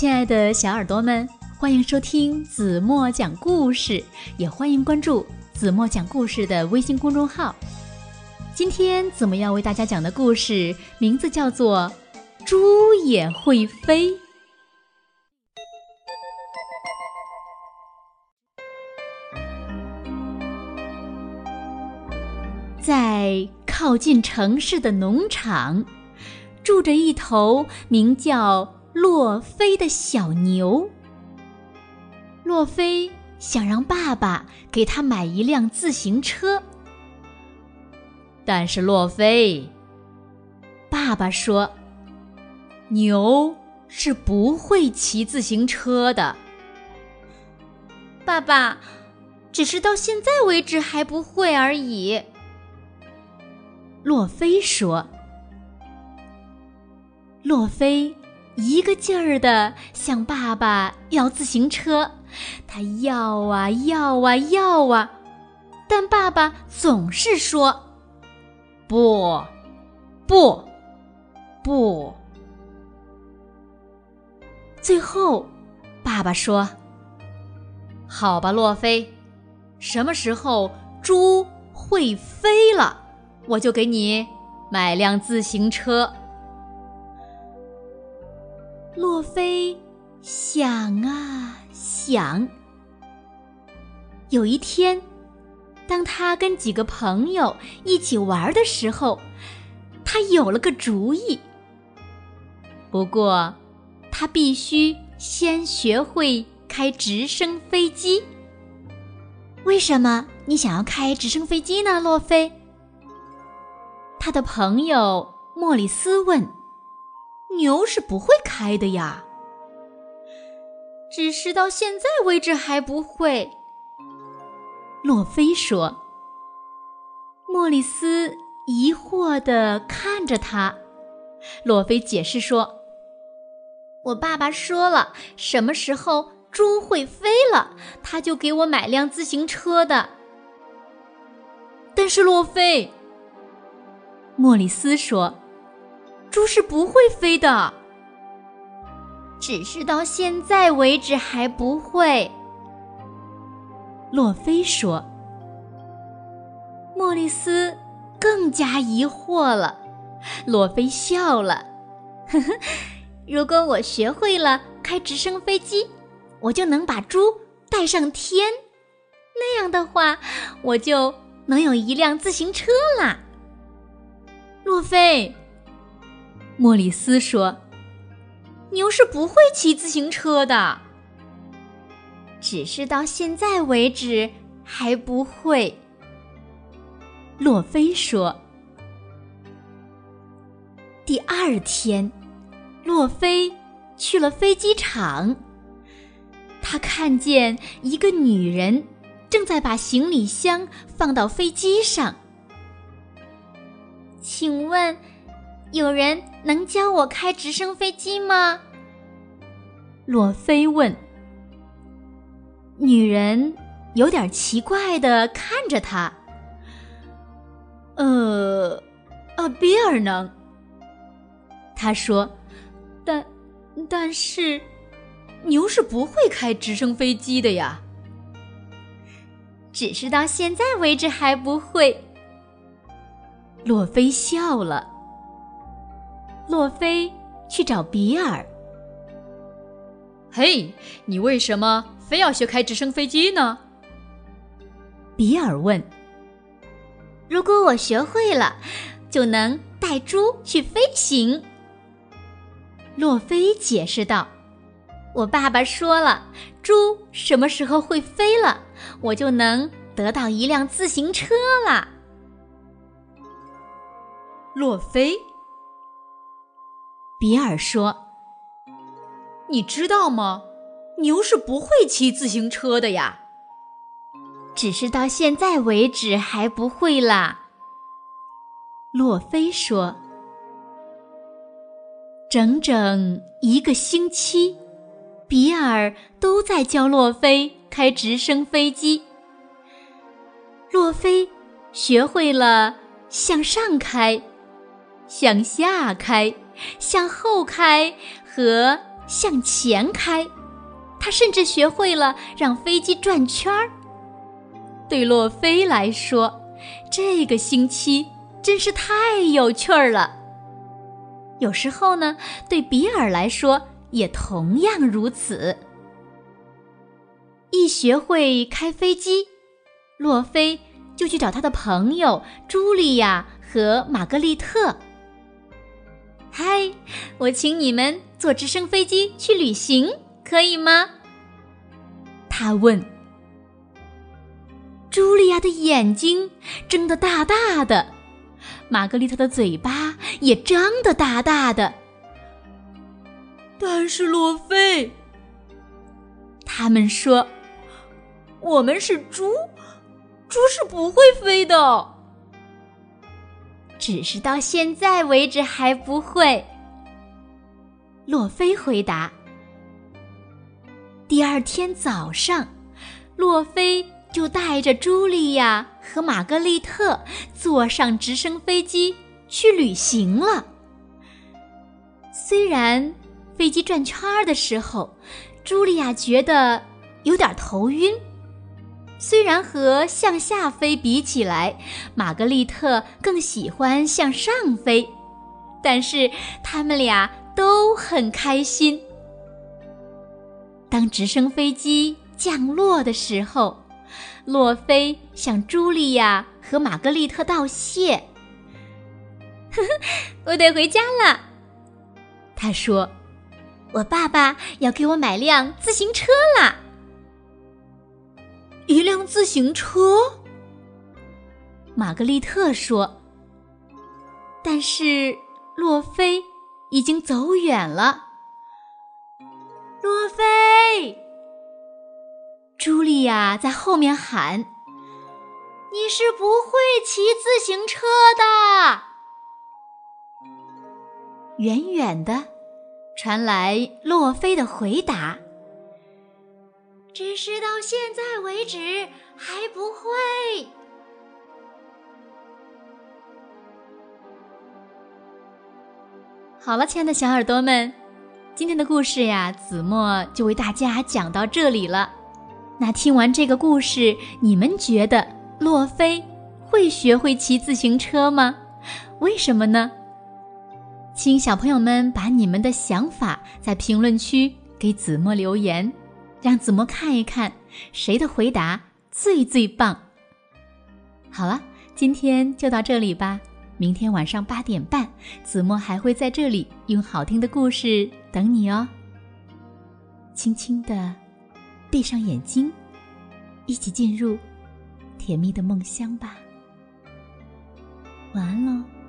亲爱的小耳朵们，欢迎收听子墨讲故事，也欢迎关注子墨讲故事的微信公众号。今天子墨要为大家讲的故事名字叫做《猪也会飞》。在靠近城市的农场，住着一头名叫洛菲的小牛。洛菲想让爸爸给他买一辆自行车，但是洛菲，爸爸说，牛是不会骑自行车的。爸爸，只是到现在为止还不会而已。洛菲说：“洛菲一个劲儿的向爸爸要自行车，他要啊要啊要啊，但爸爸总是说：不，不，不。最后，爸爸说：好吧，洛菲，什么时候猪会飞了？”我就给你买辆自行车。洛菲想啊想，有一天，当他跟几个朋友一起玩的时候，他有了个主意。不过，他必须先学会开直升飞机。为什么你想要开直升飞机呢，洛菲？他的朋友莫里斯问：“牛是不会开的呀？”只是到现在为止还不会。洛菲说。莫里斯疑惑地看着他。洛菲解释说：“我爸爸说了，什么时候猪会飞了，他就给我买辆自行车的。”但是洛菲。莫里斯说：“猪是不会飞的，只是到现在为止还不会。”洛菲说。莫里斯更加疑惑了。洛菲笑了：“呵呵，如果我学会了开直升飞机，我就能把猪带上天，那样的话，我就能有一辆自行车啦。”洛菲，莫里斯说：“牛是不会骑自行车的，只是到现在为止还不会。”洛菲说。第二天，洛菲去了飞机场，他看见一个女人正在把行李箱放到飞机上。请问，有人能教我开直升飞机吗？洛菲问。女人有点奇怪的看着他。呃，呃，比尔能。他说，但，但是，牛是不会开直升飞机的呀。只是到现在为止还不会。洛菲笑了。洛菲去找比尔。嘿，你为什么非要学开直升飞机呢？比尔问。如果我学会了，就能带猪去飞行。洛菲解释道：“我爸爸说了，猪什么时候会飞了，我就能得到一辆自行车了。”洛菲，比尔说：“你知道吗？牛是不会骑自行车的呀。只是到现在为止还不会啦。”洛菲说：“整整一个星期，比尔都在教洛菲开直升飞机。洛菲学会了向上开。”向下开，向后开和向前开，他甚至学会了让飞机转圈儿。对洛菲来说，这个星期真是太有趣儿了。有时候呢，对比尔来说也同样如此。一学会开飞机，洛菲就去找他的朋友茱莉亚和玛格丽特。嗨，我请你们坐直升飞机去旅行，可以吗？他问。茱莉亚的眼睛睁得大大的。玛格丽特的嘴巴也张得大大的，但是洛菲，他们说：“我们是猪，猪是不会飞的。”只是到现在为止还不会。洛菲回答。第二天早上，洛菲。就带着茱莉亚和玛格丽特坐上直升飞机去旅行了。虽然飞机转圈儿的时候，茱莉亚觉得有点头晕；虽然和向下飞比起来，玛格丽特更喜欢向上飞，但是他们俩都很开心。当直升飞机降落的时候，洛菲向茱莉亚和玛格丽特道谢。我得回家了。他说：“我爸爸要给我买辆自行车啦。”一辆自行车？玛格丽特说。但是洛菲已经走远了。洛菲。茱莉亚在后面喊：“你是不会骑自行车的。”远远的传来洛菲的回答：“只是到现在为止还不会。”好了，亲爱的小耳朵们，今天的故事呀，子墨就为大家讲到这里了。那听完这个故事，你们觉得洛菲会学会骑自行车吗？为什么呢？请小朋友们把你们的想法在评论区给子墨留言，让子墨看一看谁的回答最最棒。好了，今天就到这里吧。明天晚上八点半，子墨还会在这里用好听的故事等你哦。轻轻的。闭上眼睛，一起进入甜蜜的梦乡吧。晚安喽。